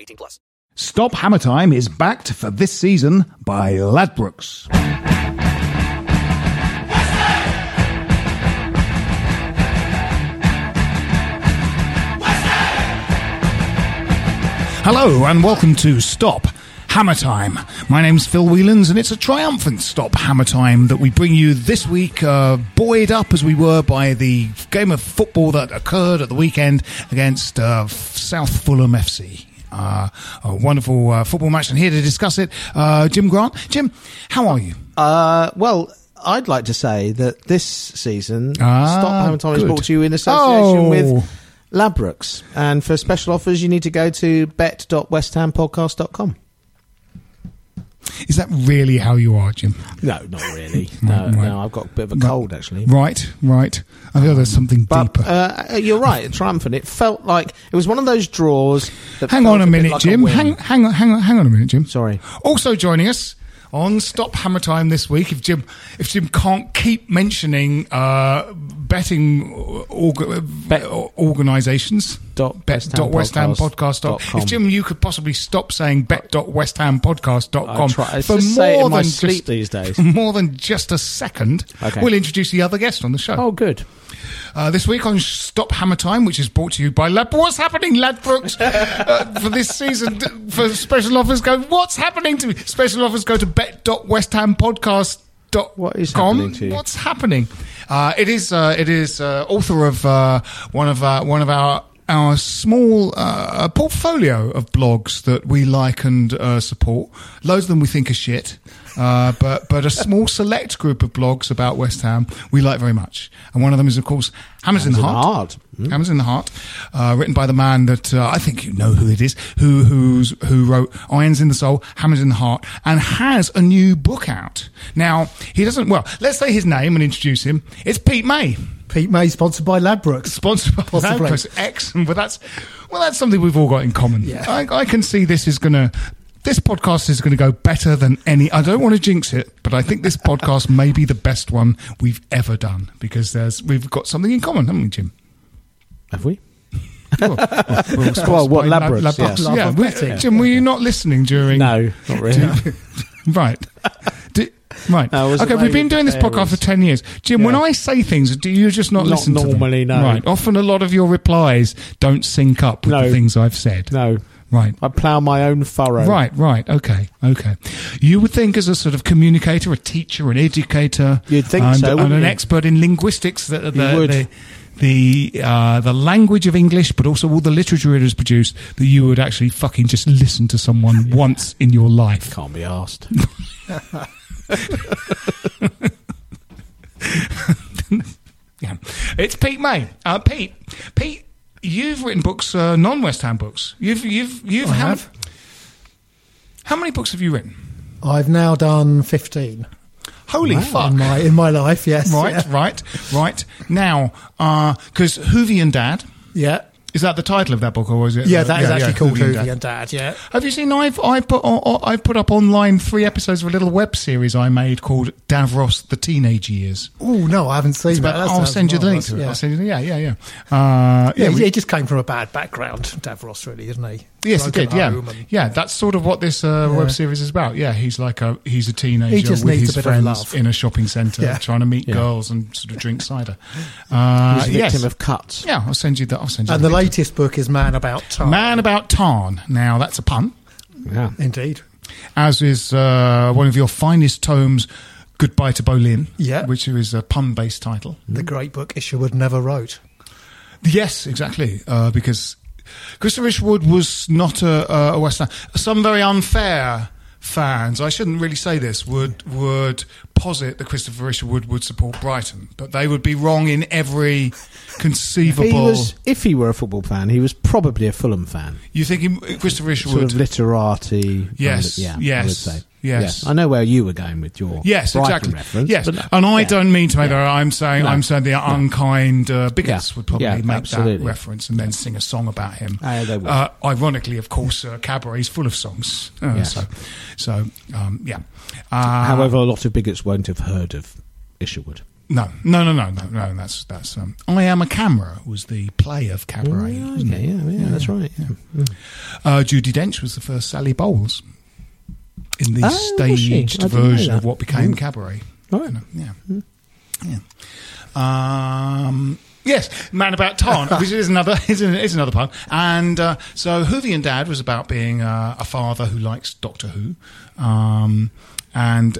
18 plus. Stop Hammer Time is backed for this season by Ladbrokes. Hello and welcome to Stop Hammer Time. My name's Phil Whelans, and it's a triumphant Stop Hammer Time that we bring you this week, uh, buoyed up as we were by the game of football that occurred at the weekend against uh, South Fulham FC. Uh, a wonderful uh, football match, and here to discuss it, uh, Jim Grant. Jim, how are you? Uh, well, I'd like to say that this season, Ah, Stop Time is brought to you in association Oh. with Ladbrokes. And for special offers, you need to go to bet.westhampodcast.com. Is that really how you are, Jim? No, not really. No, Right, no, I've got a bit of a cold, actually. Right, right. I feel there's something But deeper. uh, you're right, triumphant. It felt like it was one of those draws. That hang on a bit minute, like Jim. win. hang, hang on, hang on, hang on a minute, Jim. Sorry. Also joining us on Stop Hammer Time this week, if Jim, if Jim can't keep mentioning uh, betting org- Bet- organisations, Dot bet dot westhampodcast dot com. If Jim, you could possibly stop saying bet dot westhampodcast.com try- for just say it more than just, these days. more than just a second. Okay. We'll introduce the other guest on the show. Oh, good. Uh, this week on Stop Hammer Time, which is brought to you by Lad. What's happening, Ladbrokes? uh, for this season, for special offers, go. What's happening to me? Special offers go to bet.westhampodcast.com. What is happening to you? What's happening? Uh, it is. Uh, it is uh, author of uh, one of one of our. Our small uh, portfolio of blogs that we like and uh, support. Loads of them we think are shit, uh, but but a small select group of blogs about West Ham we like very much. And one of them is, of course, Hammers, in the in the Heart. Heart. Hmm. Hammers in the Heart, uh, written by the man that uh, I think you know who it is, who who's who wrote Irons in the Soul, Hammers in the Heart, and has a new book out now. He doesn't. Well, let's say his name and introduce him. It's Pete May, Pete May, sponsored by Ladbrokes. sponsored by Possibly. Ladbrokes. Excellent, but that's well, that's something we've all got in common. Yeah. I, I can see this is going to. This podcast is going to go better than any. I don't want to jinx it, but I think this podcast may be the best one we've ever done because there's we've got something in common, haven't we, Jim? Have we? Well, we're Well, what, sponsored by Ladbrokes, yeah. Ladbrokes, Love yeah. we- betting. Jim, were you not listening during? No, not really. right. Do- right. No, okay, we've been doing this podcast for 10 years. Jim, when I say things, do you just not, Not listen to normally, no. Right. Often a lot of your replies don't sync up with No. the things I've said. no. Right. I plough my own furrow. Right, right, okay, okay. You would think, as a sort of communicator, a teacher, an educator, You'd think and, so, and an you? expert in linguistics, that the, You the the uh, the language of English, but also all the literature it has produced, that you would actually fucking just listen to someone once in your life. Can't be asked. Yeah, it's Pete May. Uh, Pete, Pete, you've written books, uh, non-West Ham books. You've you've you've I how, have. how many books have you written? I've now done 15 Holy fuck! in my in my life. Yes. Right, Yeah. right, right. Now, because Whovian Dad, Yeah. Is that the title of that book, or is it? Yeah, uh, that is actually called Whovian Dad? and Dad. Yeah. Have you seen? I've I put on, I put up online three episodes of a little web series I made called Davros: The Teenage Years. Oh no, I haven't seen about- That I'll send you the link to it. Yeah. I'll send you. Yeah, yeah, yeah. Uh, Yeah, yeah, he, we- he just came from a bad background, Davros, really, isn't he? Yes, it did. Yeah, and- yeah. That's sort of what this uh, Yeah. web series is about. Yeah, he's like a he's a teenager He just with his a friends in a shopping centre, Yeah. trying to meet Yeah. girls and sort of drink cider. Uh, He's a yes. victim of cuts. yeah, I'll send you that. I'll send you And the link. latest book is Man About Time. Man about Tarn. Now that's a pun, Yeah. Indeed. as is uh, one of your finest tomes, Goodbye to Boleyn. Yeah. which is a pun-based title. The great book Isherwood never wrote. Yes, exactly. Uh, because Christopher Isherwood was not a, a West Ham. Some very unfair fans, I shouldn't really say this, would would posit that Christopher Isherwood would support Brighton, but they would be wrong in every conceivable. He was, if he were a football fan, he was probably a Fulham fan. you think he, Christopher Sort Isherwood? of literati. Yes, yeah, yes, I would say. Yes. I know where you were going with your Yes, Brighton exactly. reference. yes, no. and I Yeah. don't mean to make Yeah. that. I'm saying No. I'm saying the unkind uh, bigots Yeah. would probably make that reference and then sing a song about him. They would. Uh, ironically, of course, uh, is full of songs. Uh, Yes. So, so um, yeah. Uh, However, a lot of bigots won't have heard of Isherwood. no, no, no, no, no, no. That's that's. Um, I am a camera was the play of Cabaret. Oh, okay, yeah, yeah, that's right. Yeah. Uh, Judi Dench was the first Sally Bowles in the Oh, was she? I staged version of what became Mm. Cabaret. Right. You know, yeah. Yeah. Um, yes, Man About Town, which is another is, is another pun. And uh, so Whovian Dad was about being uh, a father who likes Doctor Who, um, and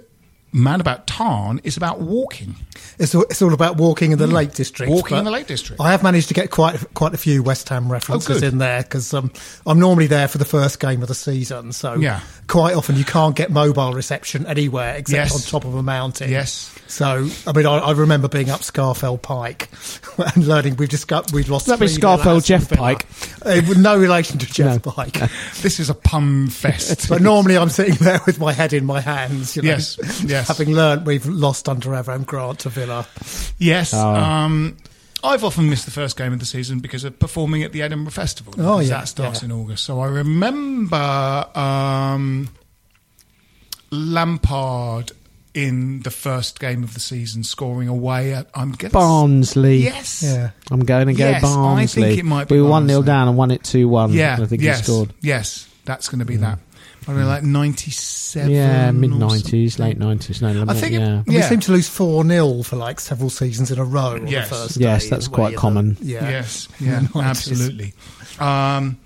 Man About Tarn is about walking, It's all, it's all about walking in the Lake District. Mm. walking in the Lake District. I have managed to get quite quite a few West Ham references Oh, in there because um, I'm normally there for the first game of the season. So Yeah. quite often you can't get mobile reception anywhere except Yes. on top of a mountain. Yes. So I mean, I, I remember being up Scafell Pike and learning we've discovered we've lost. Does that be Scafell Geoff Pike? Uh, with no relation to Geoff No. Pike. this is a pun fest. But normally I'm sitting there with my head in my hands. You know, Yes, yes. Having learnt we've lost under Avram Grant to Villa. Yes. Oh. Um, I've often missed the first game of the season because of performing at the Edinburgh Festival. Oh, yeah, That starts yeah. in August. So I remember um, Lampard in the first game of the season scoring away at, I'm guessing. Barnsley. Yes. Yeah. I'm going to go Yes, I think Barnsley. it might be we were 1 0 down and won it 2 1. Yeah. I think yes. he scored. Yes. That's going to be that. Probably like 97. Yeah, mid 90s, late 90s. No, I think it- yeah. And We Yeah. seem to lose 4 0 for like several seasons in a row on Yes. the first Yes, day, that's quite common. the- yeah. Yes, yeah, absolutely. Um,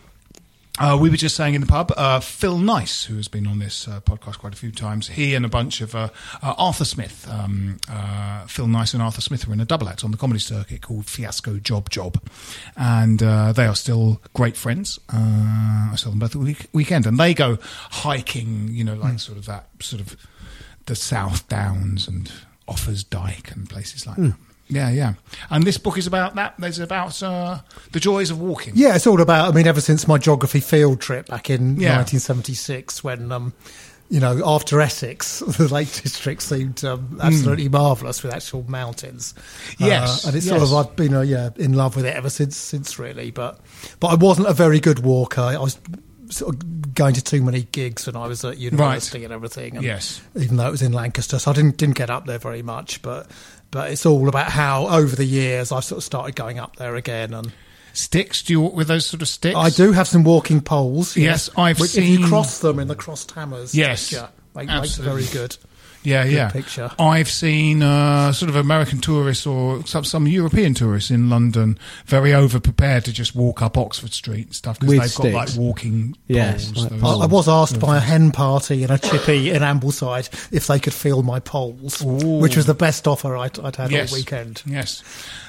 uh, we were just saying in the pub, uh, Phil Nice, who has been on this uh, podcast quite a few times, he and a bunch of uh, uh, Arthur Smith, um, uh, Phil Nice and Arthur Smith are in a double act on the comedy circuit called Fiasco Job Job, and uh, they are still great friends. Uh, I saw them both the week- weekend, and they go hiking, you know, like sort of that sort of the South Downs and Offa's Dyke and places like that. Yeah, yeah. And this book is about that. There's about uh, the joys of walking. Yeah, it's all about. I mean, ever since my geography field trip back in Yeah. 1976, when um, you know, after Essex, the Lake District seemed um, absolutely marvellous with actual mountains. Hmm. Yes, uh, and it's yes. sort of I've been uh, yeah in love with it ever since since really. But but I wasn't a very good walker. I was sort of going to too many gigs when I was at university and everything. And Yes. even though it was in Lancaster, so I didn't didn't get up there very much. But but it's all about how over the years I've sort of started going up there again and. Sticks? Do you walk with those sort of sticks? I do have some walking poles. Yes, I've Which, If you cross them in the crossed hammers, Yes, picture, make, makes very good. Yeah, yeah. picture. I've seen uh, sort of American tourists or some, some European tourists in London very over prepared to just walk up Oxford Street and stuff because With they've got like walking Yes, poles. like those- I, I was asked by a hen party in a chippy in Ambleside if they could feel my poles, Ooh. which was the best offer I'd, I'd had yes. all weekend. Yes,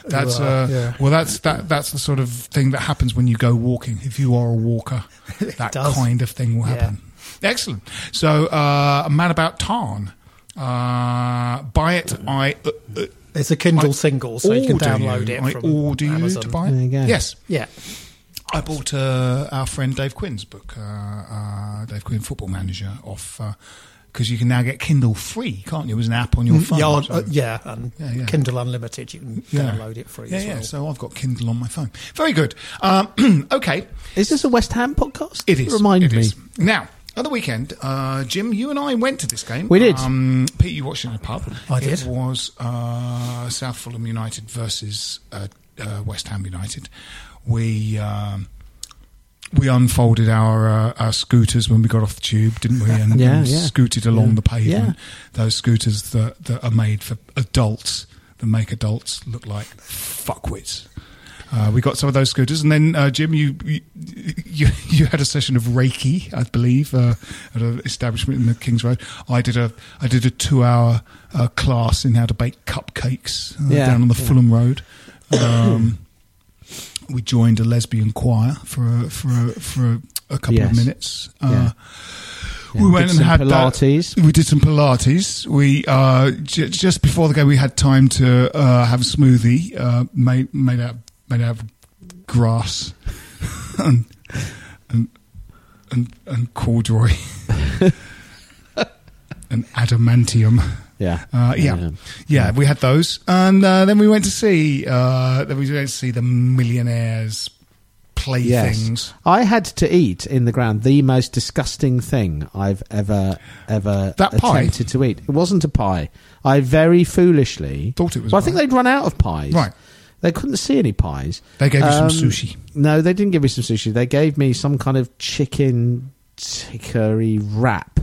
that's Well, uh, yeah. well, that's that. That's the sort of thing that happens when you go walking. If you are a walker, that does. kind of thing will Yeah. happen. Excellent. So, uh, a man about Tarn. Uh, buy it. I uh, uh, It's a Kindle I single, so you can download you. it I from order you Amazon. to buy it. There you go. Yes, Yeah, I bought uh, our friend Dave Quinn's book, uh, uh, Dave Quinn, Football Manager, off uh, because you can now get Kindle free, can't you? As an app on your phone. Yeah, so- uh, yeah, and Yeah, yeah. Kindle Unlimited. You can Yeah. download it free Yeah, as well. yeah. So I've got Kindle on my phone. Very good. Um, okay, Is this a West Ham podcast? it is. Remind It me. is. Now, at the weekend, uh, Jim, you and I went to this game. We did. Um, Pete, you watched it in a pub. I did. It was uh, South Fulham United versus uh, uh, West Ham United. We. Um, we unfolded our uh, our scooters when we got off the tube, didn't we? And, Yeah, and yeah. scooted along Yeah. the pavement. Those scooters that, that are made for adults, that make adults look like fuckwits. Uh, we got some of those scooters, and then uh, Jim, you, you you you had a session of Reiki, I believe, uh, at an establishment in the Kings Road. I did a I did a two hour uh, class in how to bake cupcakes uh, Yeah, down on the yeah. Fulham Road. Um, we joined a lesbian choir for a, for a, for a, a couple of minutes. Uh, Yeah. We went and some had Pilates. That. We did some Pilates. We uh, j- just before the game, we had time to uh, have a smoothie uh, made made out made out of grass and and and, and corduroy and adamantium. Yeah. Uh, yeah. yeah, We had those, and uh, then we went to see. Uh, then we went to see the millionaires' playthings. I had to eat in the ground the most disgusting thing I've ever ever That pie? attempted to eat. It wasn't a pie. I very foolishly Thought it was Well, I think they'd run out of pies. Right. They couldn't see any pies. They gave you some Um, sushi. No, they didn't give me some sushi. They gave me some kind of chicken tickery wrap.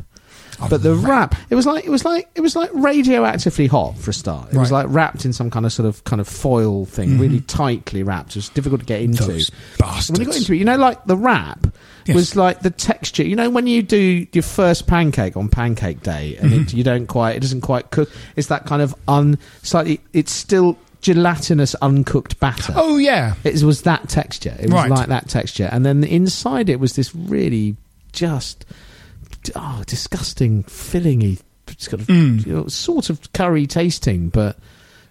But the wrap, it was like it was like it was like radioactively hot for a start. It was like wrapped in some kind of sort of kind of foil thing, really tightly wrapped. It was difficult to get into. Those When you got bastards. into it, you know, like the wrap Yes. was like the texture. You know, when you do your first pancake on Pancake Day and Mm-hmm. it, you don't quite, it doesn't quite cook. It's that kind of un slightly. It's still gelatinous, uncooked batter. Oh yeah, It was that texture. It was Right. like that texture, and then inside it was this really just oh disgusting, fillingy, sort of Mm. you know, sort of curry tasting, but.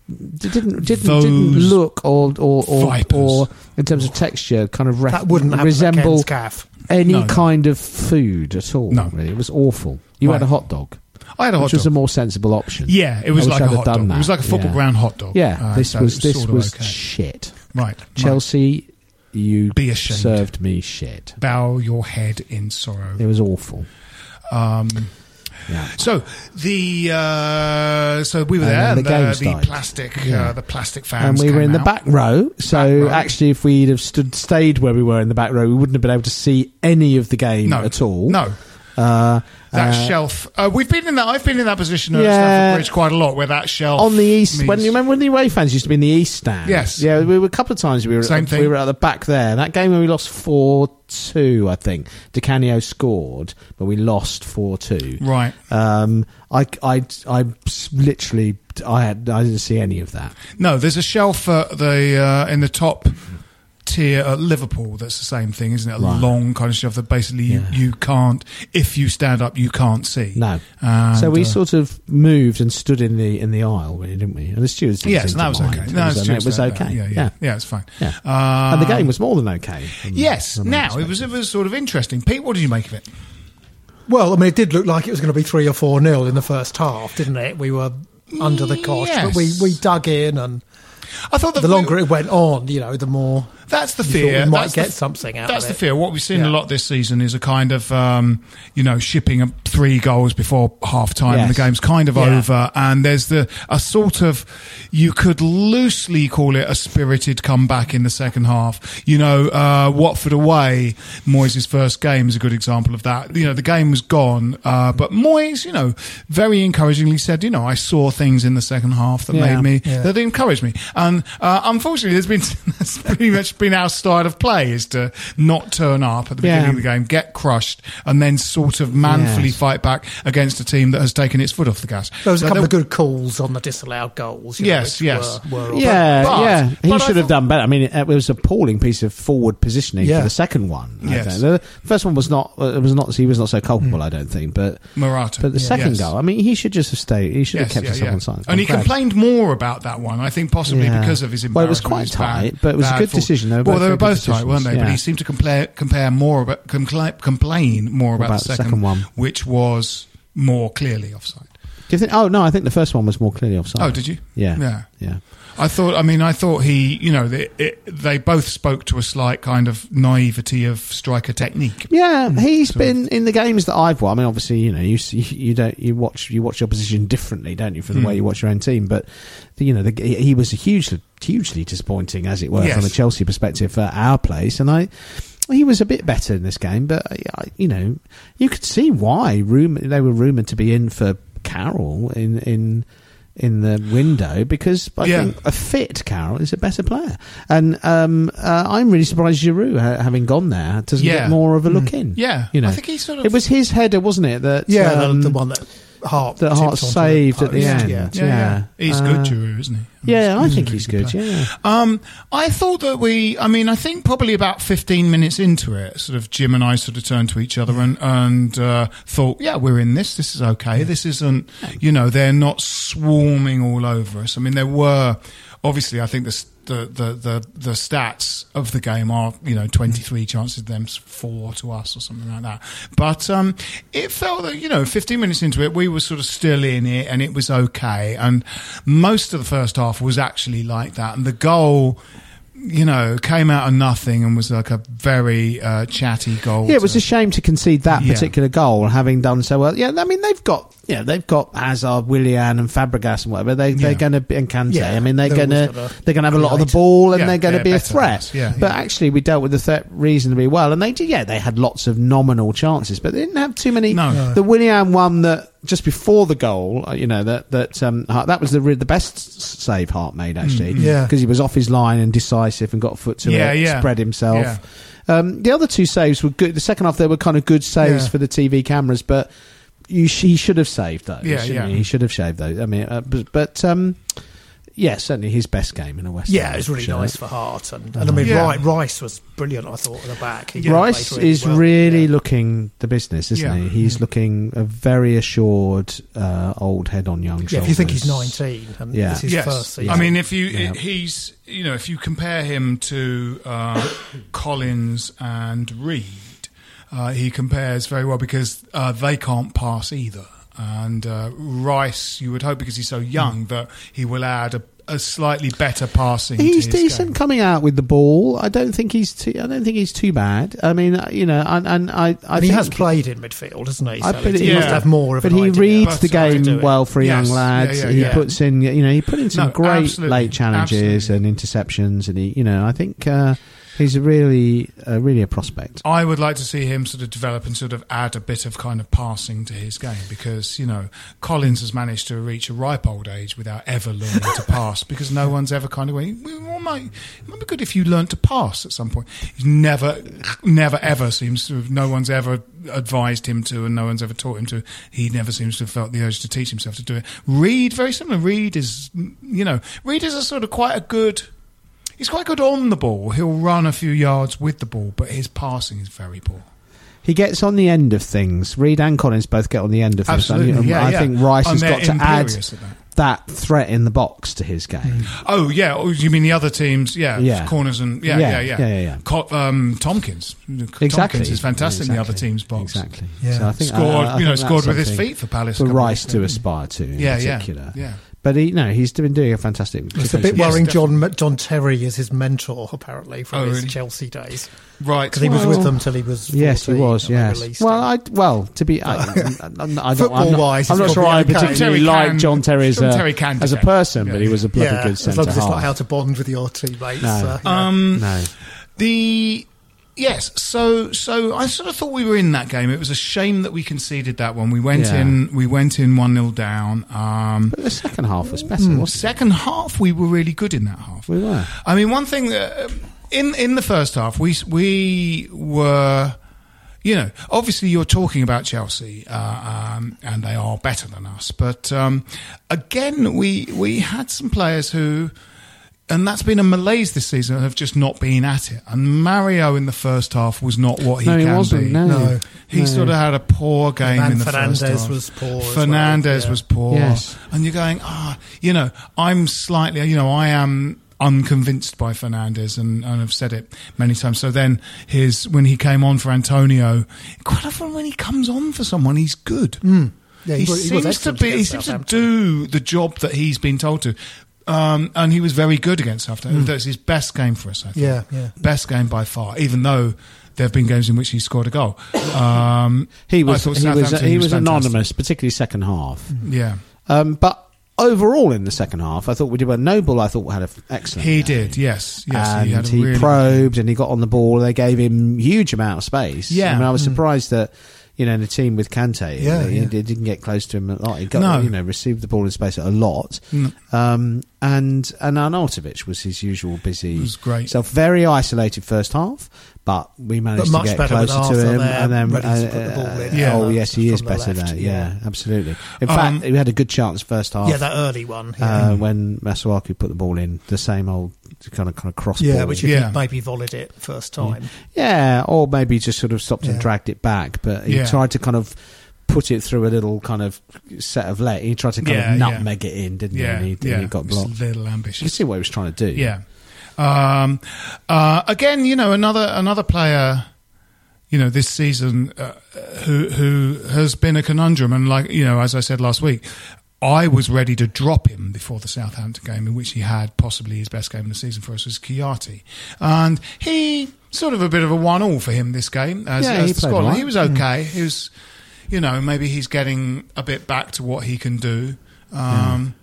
Didn't didn't Those didn't look or or or, vipers. or in terms of texture kind of re- That wouldn't resemble Calf. any No, kind of food at all. No. really. it was awful. You had a hot dog, I had a hot which was a more sensible option. yeah, it was like a hot dog. that. It was like a football Yeah. ground hot dog. Yeah, Uh, this so was this was okay. shit. right. Chelsea, you Be ashamed. served me shit. Bow your head in sorrow. It was awful. Um, Yeah. so the uh, so we were And there. the game the, plastic Yeah. uh, the plastic fans, And we were in the back row. So Back row. actually, if we'd have stood stayed where we were in the back row, we wouldn't have been able to see any of the game No, at all. No, Uh, that uh, shelf. Uh, we've been in that. I've been in that position at Yeah. Stamford Bridge quite a lot, where that shelf on the east. When you remember when the away fans used to be in the east stand? Yes. Yeah, we were a couple of times. We were Same at, thing. we were at the back there. That game when we lost four two, I think. Di Canio scored, but we lost four two. Right. Um, I, I, I literally, I had, I didn't see any of that. No, there's a shelf at the uh, in the top tier at Liverpool. That's the same thing, isn't it? A Right. long kind of shelf that basically Yeah. you, you can't. If you stand up, you can't see. No. And, so we uh, sort of moved and stood in the in the aisle, really, didn't we? And the stewards. Didn't Yes, and that was mind. okay. It No, was, it just was that- okay. Yeah, yeah, yeah. it's fine. Yeah. Uh, and the game was more than okay. from- Yes. from Now it was it was sort of interesting. Pete, what did you make of it? Well, I mean, it did look like it was going to be three or four nil in the first half, didn't it? We were under the cosh, but we, we dug in, and I thought that the longer it went on, you know, the more That's the you fear. we might that's get the, something out That's the fear. What we've seen Yeah. a lot this season is a kind of, um, you know, shipping three goals before half time and the game's kind of Yeah. over. And there's the, a sort of, you could loosely call it a spirited comeback in the second half. You know, uh, Watford away, Moyes' first game is a good example of that. You know, the game was gone, uh, but Moyes, you know, very encouragingly said, you know, I saw things in the second half that Yeah. made me, that encouraged me. And, uh, unfortunately, there's been, that's pretty much been our style of play is to not turn up at the beginning Yeah. of the game, get crushed, and then sort of manfully Yes. fight back against a team that has taken its foot off the gas. there was a So couple of good calls on the disallowed goals. You know, Yes, which yes. Were, were Yeah, But- yeah. He but I should have thought- done better. I mean, it, it was an appalling piece of forward positioning Yeah. for the second one. I Yes. think. The first one was not. uh, It was not. He was not so culpable. I don't think. But Morata. but the Yeah. second Yes. goal. I mean, he should just have stayed. He should have kept yeah, himself yeah. on side. And he complained more about that one, I think possibly Yeah. because of his Well, it was quite his tight, but it was a good decision. They were well, they were both tight, weren't they? decisions, But he seemed to compare, compare more about, compla- complain more about, About the second, second one. which was more clearly offside. Do you think? Oh no, I think the first one was more clearly offside. Oh, did you? Yeah, Yeah. yeah. I thought. I mean, I thought he. You know, they, it, they both spoke to a slight kind of naivety of striker technique. Yeah, he's been in the games that I've won. I mean, obviously, you know, you you don't you watch you watch your position differently, don't you, from the Mm. way you watch your own team? But you know, the, he he was a hugely hugely disappointing, as it were, Yes. from a Chelsea perspective for our place, and I. He was a bit better in this game, but you know, you could see why. Room they were rumored to be in for Carroll in in in the window because I Yeah. think a fit Carroll is a better player, and um, uh, I'm really surprised Giroud, ha- having gone there, doesn't Yeah. get more of a look in. Yeah, you know, I think he sort of. it was his header, wasn't it? That Yeah, the- um, the, one that Hart that Hart saved at the end. Yeah. Yeah, yeah. He's Uh, good, Giroud, isn't he? Yeah, I think he's good. player. Yeah, Um, I thought that we, I mean, I think probably about 15 minutes into it, sort of Jim and I sort of turned to each other and, and uh, thought, yeah, we're in this. This is okay. This isn't, you know, they're not swarming all over us. I mean, there were, obviously, I think the, the, the, the, the stats of the game are, you know, 23 chances of them, four to us or something like that. But um, it felt that, you know, 15 minutes into it, we were sort of still in it and it was okay. And most of the first half was actually like that. And the goal, you know, came out of nothing and was like a very uh, chatty goal. yeah. It was to- a shame to concede that Yeah. particular goal, having done so well. Yeah, I mean they've got, yeah, they've got Hazard, Willian, and Fabregas and whatever. They they're Yeah. going to be and Kante. Yeah, I mean they're they're going to they're going to have a lot of the ball and Yeah, they're going to be a threat. Yeah, but actually, we dealt with the threat reasonably well, and they did. Yeah, they had lots of nominal chances, but they didn't have too many. No. No. The Willian one that just before the goal, uh, you know that that um, that was the the best save Hart made actually. Yeah. because he was off his line and decisive and got a foot to Yeah, it, yeah. spread himself. Yeah. Um, the other two saves were good. The second half, they were kind of good saves for the TV cameras, but you, sh- he should have saved those. Yeah, yeah. He? He should have saved those. I mean, uh, but, but um, yeah, certainly his best game in a West. Yeah, Ham it was really shirt. nice for Hart, and, and I mean, Yeah. Ri- Rice was brilliant. I thought at the back. He Rice really is well. really Yeah. looking the business, isn't Yeah. he? He's looking a very assured uh, old head on young shoulders. Yeah, if you think he's 19 and Yeah. it's his yes. first season. I mean, if you, Yeah. he's, you know, if you compare him to uh, Collins and Reid, uh, he compares very well because uh, they can't pass either. And uh, Rice, you would hope because he's so young that he will add a, a slightly better passing. to He's his decent game. coming out with the ball. I don't think he's too. I don't think he's too bad. I mean, uh, you know, and, and I, I and he has played in midfield, hasn't he? I So bet he it- must have more of But an he idea. reads the But I game well for a young Yes, lad. yeah, yeah, he yeah. puts in, you know, he put in some No, great absolutely, late challenges absolutely. and interceptions, and he, you know, I think uh, he's really, uh, really a prospect. I would like to see him sort of develop and sort of add a bit of kind of passing to his game because, you know, Collins has managed to reach a ripe old age without ever learning to pass because no one's ever kind of went, well, it might be good if you learned to pass at some point. He's never, never ever seems to have, no one's ever advised him to and no one's ever taught him to. He never seems to have felt the urge to teach himself to do it. Reid, very similar. Reid is, you know, Reid is a sort of quite a good, He's quite good on the ball. He'll run a few yards with the ball, but his passing is very poor. He gets on the end of things. Reid and Collins both get on the end of things. Absolutely, you know, yeah, I yeah. think Rice And has got to add that. that threat in the box to his game. Oh yeah, oh, you mean the other teams? Yeah, Yeah. corners and yeah, Yeah, yeah, yeah, yeah, yeah, yeah. Co- um, Tomkins, Exactly, Tomkins is fantastic in the other team's box. Exactly. Yeah. So I think Scored, I- I you know, scored with his feet for Palace. For Rice to aspire to, in Yeah, yeah, particular. yeah. But he, no, he's been doing a fantastic. It's a bit worrying. definitely. John John Terry is his mentor, apparently, from Oh, his really? Chelsea days, Right, because he was with them till he was. 14 Yes, he was. Yes. Well. I well to be. I, I, I, don't- I'm not, Football-wise, I'm not sure I particularly Terry like John Terry as John a, Terry can as a person, Yeah. but he was a bloody yeah, good as centre long as it's not how to bond with your teammates. No. uh, yeah. Um, no, The yes, so so I sort of thought we were in that game. It was a shame that we conceded that one. We went Yeah. in, we went in one 0 down. Um, but the second half was better. Mm, second half, we were really good in that half. We were. I mean, one thing that um, in in the first half, we we were, you know, obviously you're talking about Chelsea, uh, um, and they are better than us. But um, again, we we had some players who. And that's been a malaise this season. Have just not been at it. And Mario in the first half was not what he No, he can wasn't. be. No. No. He No. sort of had a poor game And in the first Fernandes half. was poor as Fernandes well, yeah. was poor. Yes. And you're going, ah, you know, I'm slightly, you know, I am unconvinced by Fernandes and, and I've said it many times. So then his, when he came on for Antonio, quite often when he comes on for someone, he's good. Hmm. Yeah, he, he was- he was seems to be. He seems to do the job that he's been told to, um, and he was very good against Southampton. That was his best game for us. I think. Yeah, yeah. best game by far. Even though there have been games in which he scored a goal. Um, He I was thought he was he was fantastic. anonymous, particularly second half. Yeah, Um, but overall, in the second half, I thought we did well. Noble, I thought had an excellent. he game. did. Yes, yes. and he had he, really probed and he got on the ball. They gave him huge amount of space. Yeah. I mean, I was Mm. surprised that you know in a team with Kante, Yeah, he, yeah. he didn't get close to him a lot. He got No. you know received the ball in space a lot. Mm. Um, and and Arnautovic was his usual busy. It Was great. So very isolated first half, but we managed But to get closer to him. there, and then ready to uh, put the ball Yeah. Oh yes, he is better left, there. Yeah, yeah. absolutely. In Um, fact, we had a good chance first half. Yeah, that early one. Yeah, uh, when Masuaku put the ball in, the same old kind of kind of cross yeah which if Yeah. he maybe volleyed it first time. Yeah, or maybe just sort of stopped and dragged it back, but he Yeah. tried to kind of put it through a little kind of set of let. He tried to kind Yeah, of yeah. nutmeg it in, didn't Yeah, he? And he, yeah. he got It's blocked. a little You can see what he was trying to do. Yeah. Um, uh, again, you know, another another player, you know, this season uh, who who has been a conundrum, and like you know, as I said last week, I was ready to drop him before the Southampton game, in which he had possibly his best game of the season for us, was Chiati, and he sort of a bit of a one all for him this game as, Yeah, as he the squad. well. He was okay. He was, you know, maybe he's getting a bit back to what he can do. Um,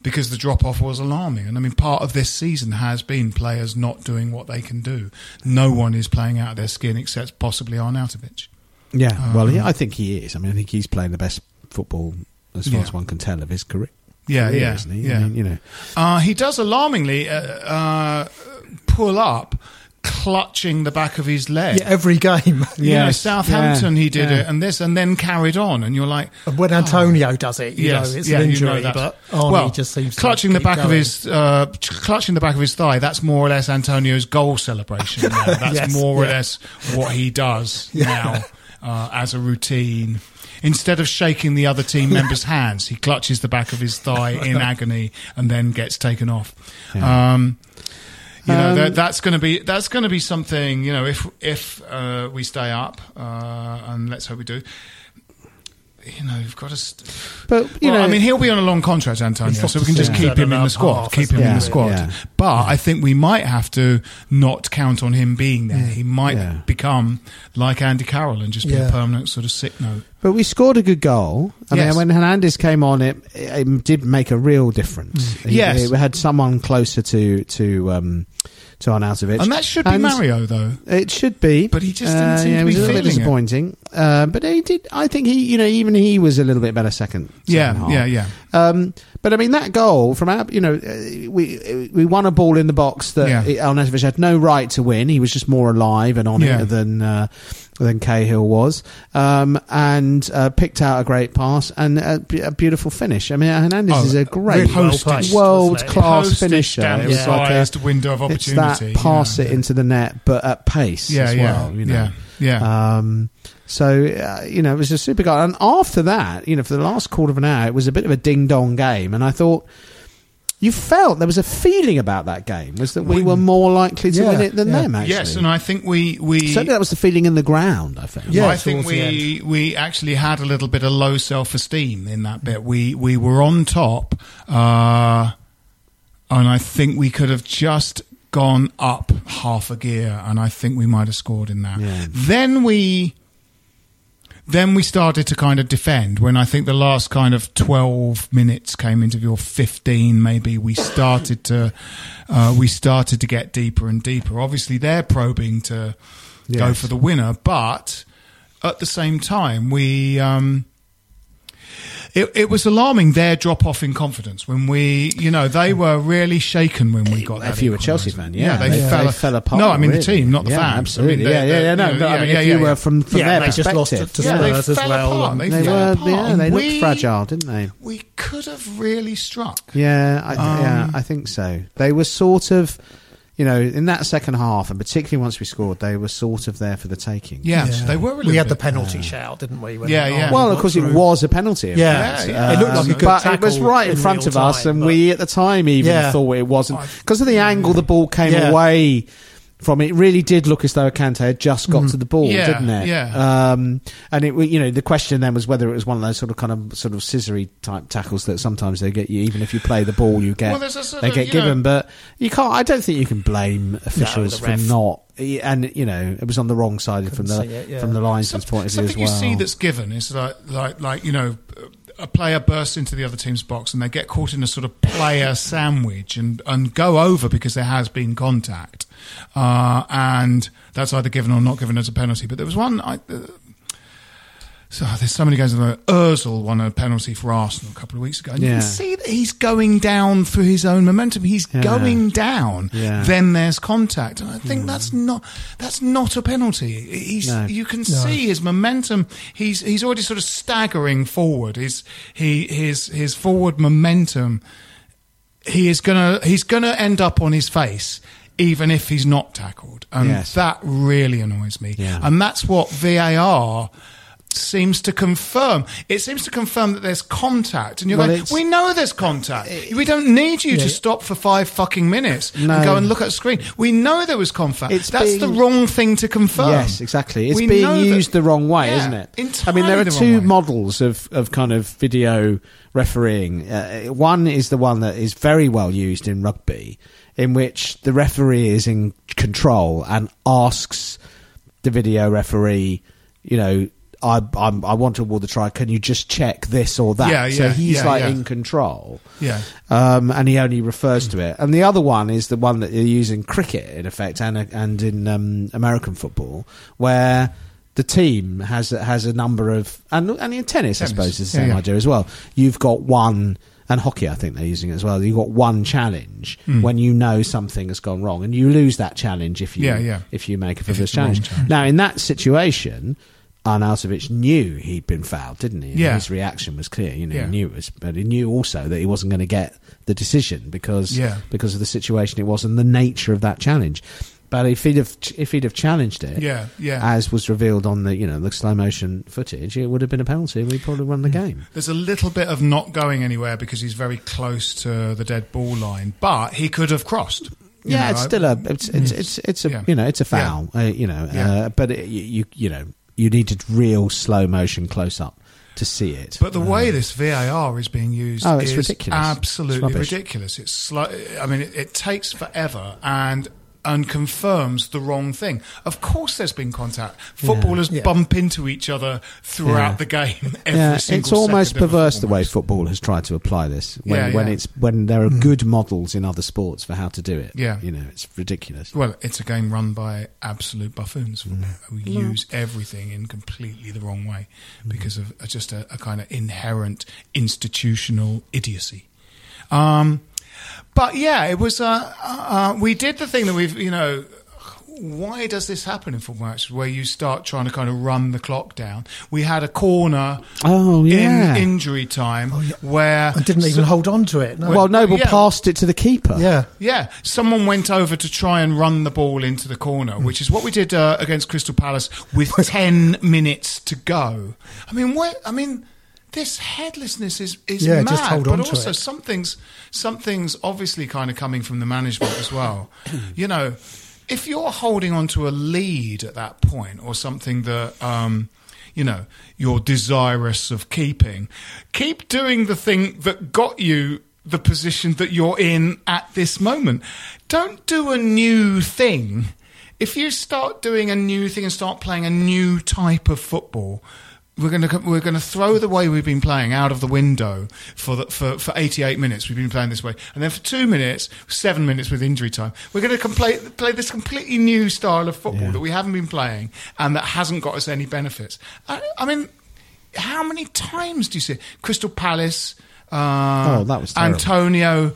because the drop off was alarming. And I mean, part of this season has been players not doing what they can do. No one is playing out of their skin except possibly Arnautovic. Yeah, well, Um, he, I think he is. I mean, I think he's playing the best football as far Yeah. as one can tell of his career. Yeah, career, yeah, isn't he? yeah. I mean, you know, Uh, he does alarmingly uh, uh, pull up, clutching the back of his leg. Yeah, every game. You know, Southampton, yeah, he did yeah. it, and this, and then carried on, and you're like, when Antonio does it, you yes, know, it's yeah, an you injury, know but Arnie well, just seems to clutching the keep back of his, uh, clutching the back of his thigh. That's more or less Antonio's goal celebration. Now. That's Yes, more or yeah. less what he does now uh, as a routine. Instead of shaking the other team members' hands, he clutches the back of his thigh in agony and then gets taken off. Um, you know Um, that, that's going to be that's going to be something. You know, if if uh, we stay up, uh, and let's hope we do. You know, you've got to. St- but you well, know, I mean, he'll be on a long contract, Antonio, so we can just keep him in the squad. Keep him Yeah, in the squad. yeah. But I think we might have to not count on him being there. He might Yeah. become like Andy Carroll and just be a permanent sort of sick note. But we scored a good goal. I Yes. mean, when Hernandez came on, it, it did make a real difference. He- Yes. we had someone closer to to um, to Arnautovic, And that should be And Mario, though. It should be, But he just didn't Uh, seem yeah, to it was be a little bit disappointing. Uh, but he did. I think he, you know, even he was a little bit better second. Yeah, second half. yeah, yeah. Um, but I mean, that goal from our, you know, uh, we we won a ball in the box that Yeah. yeah. Arnautovic had no right to win. He was just more alive and on Yeah. it than uh, than Cahill was, um, and uh, picked out a great pass and a, b- a beautiful finish. I mean, Hernandez Oh, is a great really well postage- placed, world class finisher. It was like a, window of opportunity. it's that pass yeah. it into the net, but at pace Yeah, as yeah, well. You know? Yeah, yeah. Um, so uh, you know, it was a super goal. And after that, you know, for the last quarter of an hour, it was a bit of a ding dong game. And I thought you felt there was a feeling about that game was that we, We- were more likely to Yeah, win it than yeah. them. Actually, yes, and I think we we certainly that was the feeling in the ground. I think. Yeah, I think we we actually had a little bit of low self esteem in that bit. We we were on top, uh, and I think we could have just gone up half a gear, and I think we might have scored in that. Yeah. Then we. Then we started to kind of defend. When I think the last kind of twelve minutes came into your fifteen, maybe we started to uh, we started to get deeper and deeper. Obviously, they're probing to go for the winner, but at the same time, we um, it, it was alarming their drop off in confidence when we, you know, they were really shaken when we got that. If you were a Chelsea fan, yeah, they, they, fell, they fell apart. No, I mean really. the team, not the yeah, fans. Absolutely, I mean, yeah, they- yeah, yeah. they- No, you but know, I mean, yeah, if you yeah. were from from Yeah, their they just perspective, lost to Yeah, they Spurs as fell well. apart. They they fell were, apart. yeah, they And looked we- fragile, didn't they? We could have really struck. Yeah, I, Um, yeah, I think so. They were sort of, you know, in that second half, and particularly once we scored, they were sort of there for the taking. Yeah, Yeah. they were. We had the bit. penalty shout, didn't we? when Yeah, Arnie yeah. Well, of course, it was a penalty. of Yeah, course. yeah. It looked like a good but it was right in, in front real of us, and we at the time even Yeah. thought it wasn't because of the angle the ball came Yeah. away. From it really did look as though Kante had just got to the ball, Yeah, didn't it? yeah. Um, and it, you know, the question then was whether it was one of those sort of kind of sort of scissory type tackles that sometimes they get you, even if you play the ball, you get Well, there's a sort they of, get given. know- but you can't. I don't think you can blame officials the for not. And you know, it was on the wrong side from the it, yeah. from the linesman's point of view as well. something you see that's given is like, like, like you know, a player bursts into the other team's box and they get caught in a sort of player sandwich and, and go over because there has been contact, uh, and that's either given or not given as a penalty. But there was one. I, uh, so there's so many guys. Like Özil won a penalty for Arsenal a couple of weeks ago. And You can see that he's going down through his own momentum. He's Yeah. going down. Yeah. Then there's contact, and I think hmm. that's not that's not a penalty. He's No. you can see his momentum. He's he's already sort of staggering forward. His he his his forward momentum. He is gonna he's gonna end up on his face. Even if he's not tackled, and Yes. that really annoys me. Yeah. And that's what VAR seems to confirm. It seems to confirm that there's contact, and you're Well, it's- "We know there's contact. We don't need you to stop for five fucking minutes No. and go and look at a screen. We know there was contact. It's That's being- the wrong thing to confirm. Yes, exactly. It's We being know that- used the wrong way, Yeah, isn't it? I mean, there are the two models of, of kind of video refereeing. Uh, one is the one that is very well used in rugby, in which the referee is in control and asks the video referee, you know, I I'm, I want to award the try. Can you just check this or that? Yeah, so yeah, he's yeah, like in control. Yeah. Um, and he only refers to it. And the other one is the one that they use in cricket, in effect, and and in um, American football, where the team has has a number of and and in tennis, I suppose, is the same idea as well. You've got one. And hockey, I think they're using it as well. You've got one challenge Hmm. when you know something has gone wrong, and you lose that challenge if you Yeah, yeah. if you make a If frivolous it's the wrong challenge. challenge. Now, in that situation, Arnautovic knew he'd been fouled, didn't he? And Yeah. His reaction was clear. You know, Yeah. he knew it was, but he knew also that he wasn't going to get the decision because Yeah. because of the situation it was and the nature of that challenge. But if he'd have if he'd have challenged it, Yeah, yeah. as was revealed on the you know the slow motion footage, it would have been a penalty. and We'd probably won Hmm. the game. There's a little bit of not going anywhere because he's very close to the dead ball line, but he could have crossed. Yeah, know, it's still a it's it's it's, it's a Yeah. you know it's a foul. Uh, you know, Yeah. uh, but it, you you know you needed real slow motion close up to see it. But the way this VAR is being used Oh, it's is ridiculous. absolutely It's ridiculous. It's sli- I mean, it, it takes forever and and confirms the wrong thing. Of course, there's been contact. Footballers Yeah. bump into each other throughout Yeah. the game. Every yeah, single it's almost second of a perverse the way football football has tried to apply this. When, Yeah, when yeah. it's when there are good models in other sports for how to do it. Yeah. you know, it's ridiculous. Well, it's a game run by absolute buffoons Mm. who use everything in completely the wrong way Mm. because of uh, just a, a kind of inherent institutional idiocy. Um, but yeah, it was. Uh, uh, we did the thing that we've, you know. Why does this happen in football matches where you start trying to kind of run the clock down? We had a corner Oh yeah. in injury time where I didn't even hold on to it. No. well, Noble yeah. passed it to the keeper. yeah. Yeah, someone went over to try and run the ball into the corner, which is what we did uh, against Crystal Palace with ten minutes to go. I mean, what? I mean, this headlessness is is Yeah, mad, but also something's something's obviously kind of coming from the management as well. you know, if you're holding on to a lead at that point or something that. Um, you know, you're desirous of keeping. Keep doing the thing that got you the position that you're in at this moment. Don't do a new thing. If you start doing a new thing and start playing a new type of football, we're going to we're going to throw the way we've been playing out of the window for the, for for 88 minutes. We've been playing this way, and then for two minutes, seven minutes with injury time, we're going to play play this completely new style of football Yeah. that we haven't been playing and that hasn't got us any benefits. I, I mean, how many times do you see Crystal Palace? Uh, Oh, that was terrible. Antonio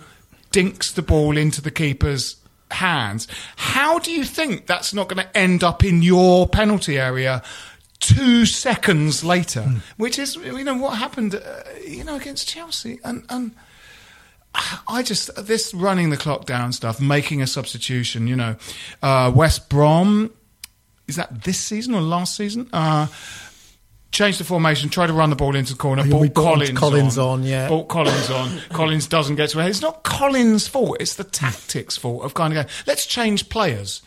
dinks the ball into the keeper's hands. How do you think that's not going to end up in your penalty area? Two seconds later, Hmm. which is you know what happened, uh, you know against Chelsea, and and I just this running the clock down stuff, making a substitution. You know, uh, West Brom is that this season or last season? Uh, changed the formation, tried to run the ball into the corner, Oh, yeah, brought we brought Collins, Collins on, yeah. brought Collins on. Collins doesn't get to it. It's not Collins' fault. It's the tactics fault of kind of going. Let's change players.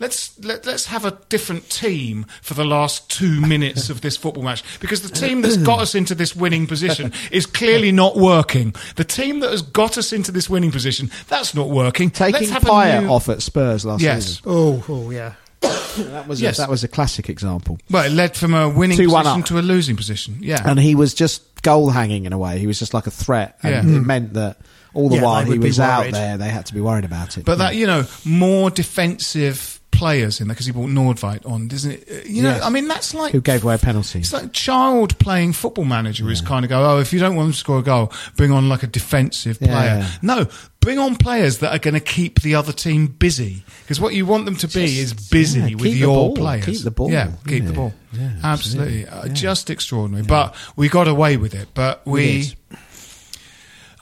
Let's let, let's have a different team for the last two minutes of this football match because the team that's got us into this winning position is clearly not working. The team that has got us into this winning position that's not working. Taking let's have a new- off at Spurs last Yes. season. Oh, oh yeah. That was Yes. a, that was a classic example. Well, it led from a winning 2-1 position to a losing position. Yeah. And he was just goal hanging in a way. He was just like a threat, and Yeah. it meant that all the Yeah, while he was out there, they had to be worried about it. But that you know, more defensive players in there because he brought Nordtveit on, doesn't it? Uh, You know, Yes. I mean, that's like who gave away a penalty? It's like a child playing football manager is kind of go, oh, if you don't want them to score a goal, bring on like a defensive Yeah. player. No, bring on players that are going to keep the other team busy. Because what you want them to be is busy yeah, with keep the your ball, players. keep the ball, Yeah, keep yeah. the ball. Yeah, absolutely. absolutely. Uh, Just extraordinary. But we got away with it. But we. did.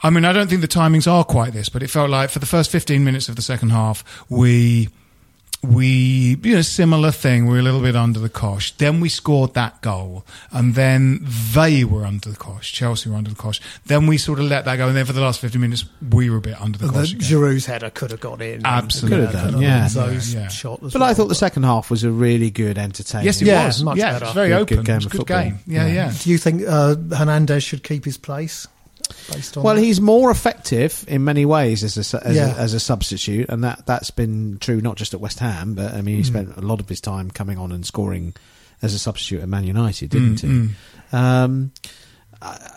I mean, I don't think the timings are quite this, but it felt like for the first 15 minutes of the second half, we we you know similar thing we were a little bit under the cosh then we scored that goal and then they were under the cosh chelsea were under the cosh then we sort of let that go and then for the last 50 minutes we were a bit under the The cosh again. Giroud's header could have got in. Absolutely. Could have done, and yeah. Enzo's Yeah, yeah. shot But well. I thought the second half was a really good, entertaining. yes it Yeah, was much yeah better. it was very Good- open good game it was a good game yeah Yeah. yeah, Do you think uh, Hernandez should keep his place? Based on Well, that? he's more effective in many ways as a, as, Yeah. a, as a substitute, and that that's been true not just at West Ham, but I mean he mm. spent a lot of his time coming on and scoring as a substitute at Man United, didn't mm, he? Mm. Um, I,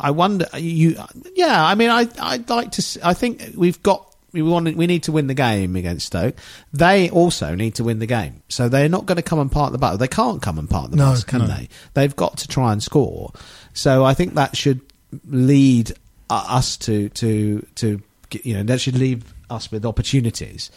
I wonder. You, yeah. I mean, I I'd like to. I think we've got. We want. We need to win the game against Stoke. They also need to win the game, so they're not going to come and park the bus. They can't come and park the No, bus, can no. they? They've got to try and score. So I think that should lead uh, us to to to you know that should leave us with opportunities,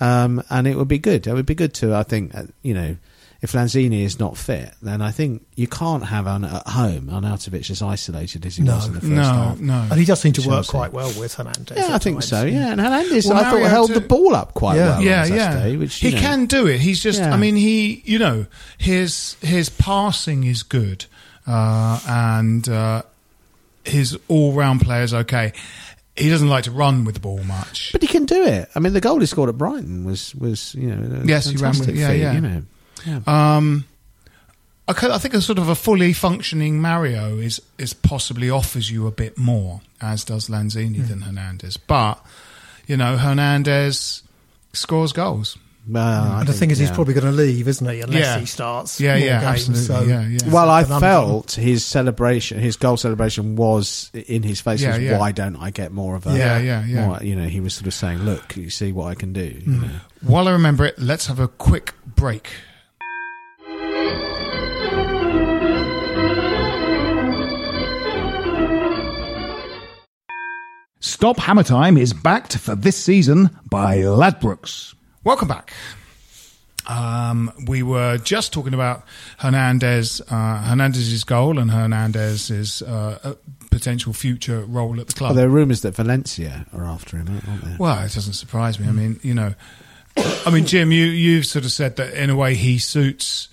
um, and it would be good. It would be good to I think uh, you know if Lanzini is not fit, then I think you can't have an at home Arnautovic as isolated as he No. was in the first no half. no and he does seem to work quite well with Hernandez. Yeah, I think times. so. Yeah, and Hernandez, Well, I thought held to- the ball up quite Yeah. well. on yeah, Saturday, yeah. Which, he know, can do it. He's just. Yeah. I mean, he. You know, his his passing is good, uh, and uh, his all round play is okay. He doesn't like to run with the ball much. But he can do it. I mean, the goal he scored at Brighton was was you know a Yes, he ran with it. Yeah, feat, yeah. You know, yeah. Um, I, I think a sort of a fully functioning Mario is is possibly offers you a bit more, as does Lanzini Hmm. than Hernandez. But you know, Hernandez scores goals. Well, I And the thing is, he's probably going to leave, isn't he? Unless Yeah. he starts. Yeah, more yeah, games, absolutely, So yeah, yeah. Well, I it's a conundrum. felt his celebration, his goal celebration was in his face. Yeah, was, yeah. Why don't I get more of a? Yeah, yeah, yeah. more- you know, he was sort of saying, "Look, you see what I can do." You hmm. know? While I remember it, let's have a quick break. Stop Hammer Time is backed for this season by Ladbrokes. Welcome back. Um, we were just talking about Hernandez, uh, Hernandez's goal and Hernandez's uh, uh, potential future role at the club. Well, there are rumours that Valencia are after him, aren't there? Well, it doesn't surprise me. I mean, you know, I mean, Jim, you you've sort of said that in a way he suits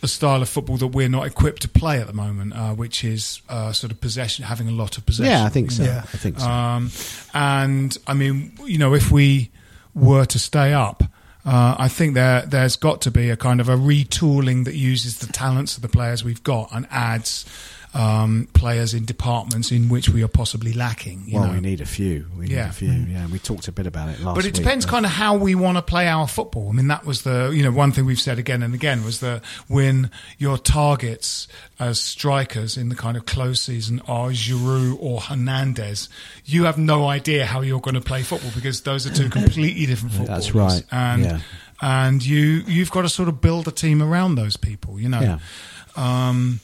a style of football that we're not equipped to play at the moment, uh, which is uh, sort of possession, having a lot of possession. yeah, I think so. Yeah. I think so. Um, and I mean, you know, if we were to stay up, uh, I think there there's got to be a kind of a retooling that uses the talents of the players we've got and adds um, players in departments in which we are possibly lacking. You well, know? we need a few. We Yeah. need a few. Yeah, we talked a bit about it last but it week, depends kind of how we want to play our football. I mean, that was the you know one thing we've said again and again was that when your targets as strikers in the kind of close season are Giroud or Hernandez, you have no idea how you're going to play football because those are two completely different footballers. That's right. and Yeah. and you you've got to sort of build a team around those people. You know, Yeah. um,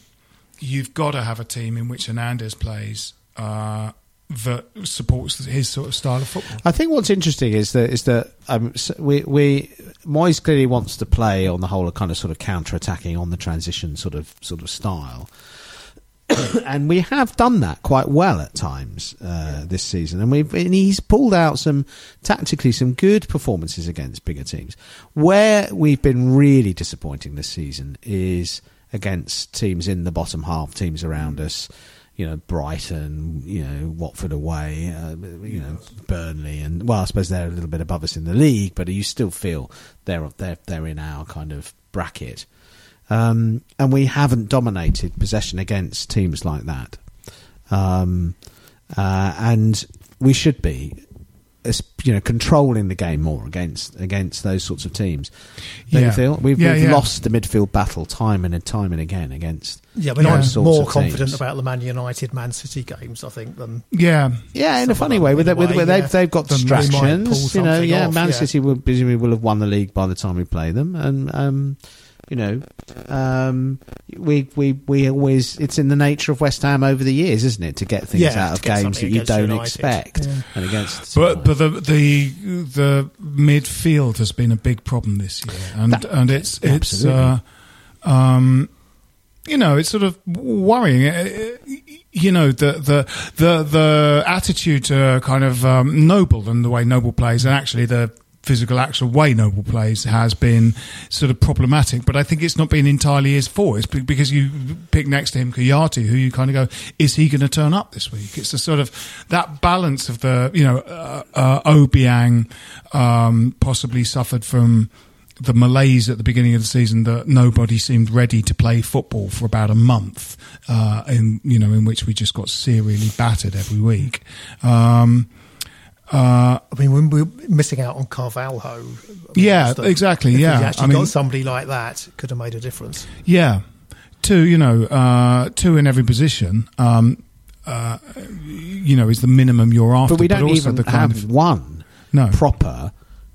you've got to have a team in which Hernandez plays. Uh, that supports his sort of style of football. I think what's interesting is that is that um, we we Moyes clearly wants to play on the whole a kind of sort of counter attacking on the transition sort of sort of style. and we have done that quite well at times uh, this season, and we've and he's pulled out some tactically some good performances against bigger teams. Where we've been really disappointing this season is against teams in the bottom half, teams around us. you know Brighton, you know Watford away, uh, you know Burnley, and well, I suppose they're a little bit above us in the league, but you still feel they're they're they're in our kind of bracket. Um, and we haven't dominated possession against teams like that. Um, uh, and we should be, you know, controlling the game more against against those sorts of teams. Don't Yeah. you feel we've, Yeah, we've yeah. lost the midfield battle time and time and again against? Yeah, I mean, those I'm sorts more of confident teams. about the Man United, Man City games, I think, than Yeah, Yeah, in a funny way, with, in with, with yeah. they've they've got Then they distractions. You know, yeah, off, Man yeah. City will presumably will have won the league by the time we play them, and um, you know, um, we we we always it's in the nature of West Ham over the years, isn't it, to get things Yeah, out of games that you don't United. expect, Yeah. and against. but but the the the midfield has been a big problem this year, and That- and it's it's uh, um, you know it's sort of worrying. Uh, You know the the the the attitude to kind of um, Noble and the way Noble plays, and actually the physical actual way Noble plays has been sort of problematic. But I think it's not been entirely his fault. It's because you pick next to him Kouyaté, who you kind of go, is he going to turn up this week? It's a sort of that balance of the you know uh, uh, Obiang um, possibly suffered from the malaise at the beginning of the season that nobody seemed ready to play football for about a month, uh, in you know in which we just got serially battered every week. Um, uh, I mean, we're missing out on Carvalho. I mean, Yeah, that's the- exactly, If yeah. actually I mean- got somebody like that, could have made a difference. Yeah, two. You know, uh, two in every position. Um, uh, you know, is the minimum you're after. but we don't also even the kind have of one no. proper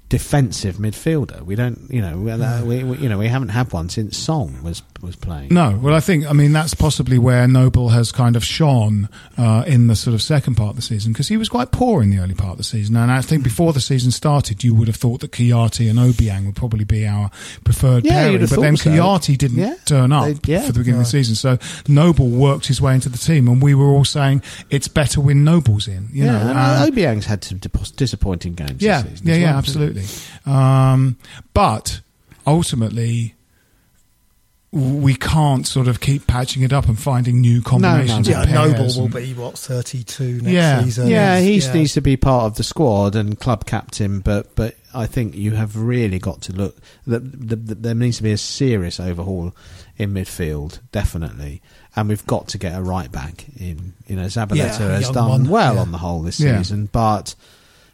defensive midfielder. We don't, you know, we, uh, we, we you know we haven't had one since Song was was playing. No, well, I think I mean that's possibly where Noble has kind of shone uh, in the sort of second part of the season because he was quite poor in the early part of the season, and I think before the season started, you would have thought that Kouyaté and Obiang would probably be our preferred Yeah, pairing, but then so. Kouyaté didn't Yeah, turn up they- yeah. for the beginning of the season, so Noble worked his way into the team, and we were all saying it's better when Noble's in. You yeah, know, and uh, Obiang's had some disappointing games. yeah, this season yeah, as yeah, well. Absolutely. Um, but ultimately, we can't sort of keep patching it up and finding new combinations. no. of Yeah, Noble will be, what, 32 next Yeah. season? Yeah, he Yeah. needs to be part of the squad and club captain. But but I think you have really got to look. That the, the, there needs to be a serious overhaul in midfield, definitely, and we've got to get a right back in. You know, Zabaleta Yeah, has done one, well yeah. on the whole this Yeah. season, but.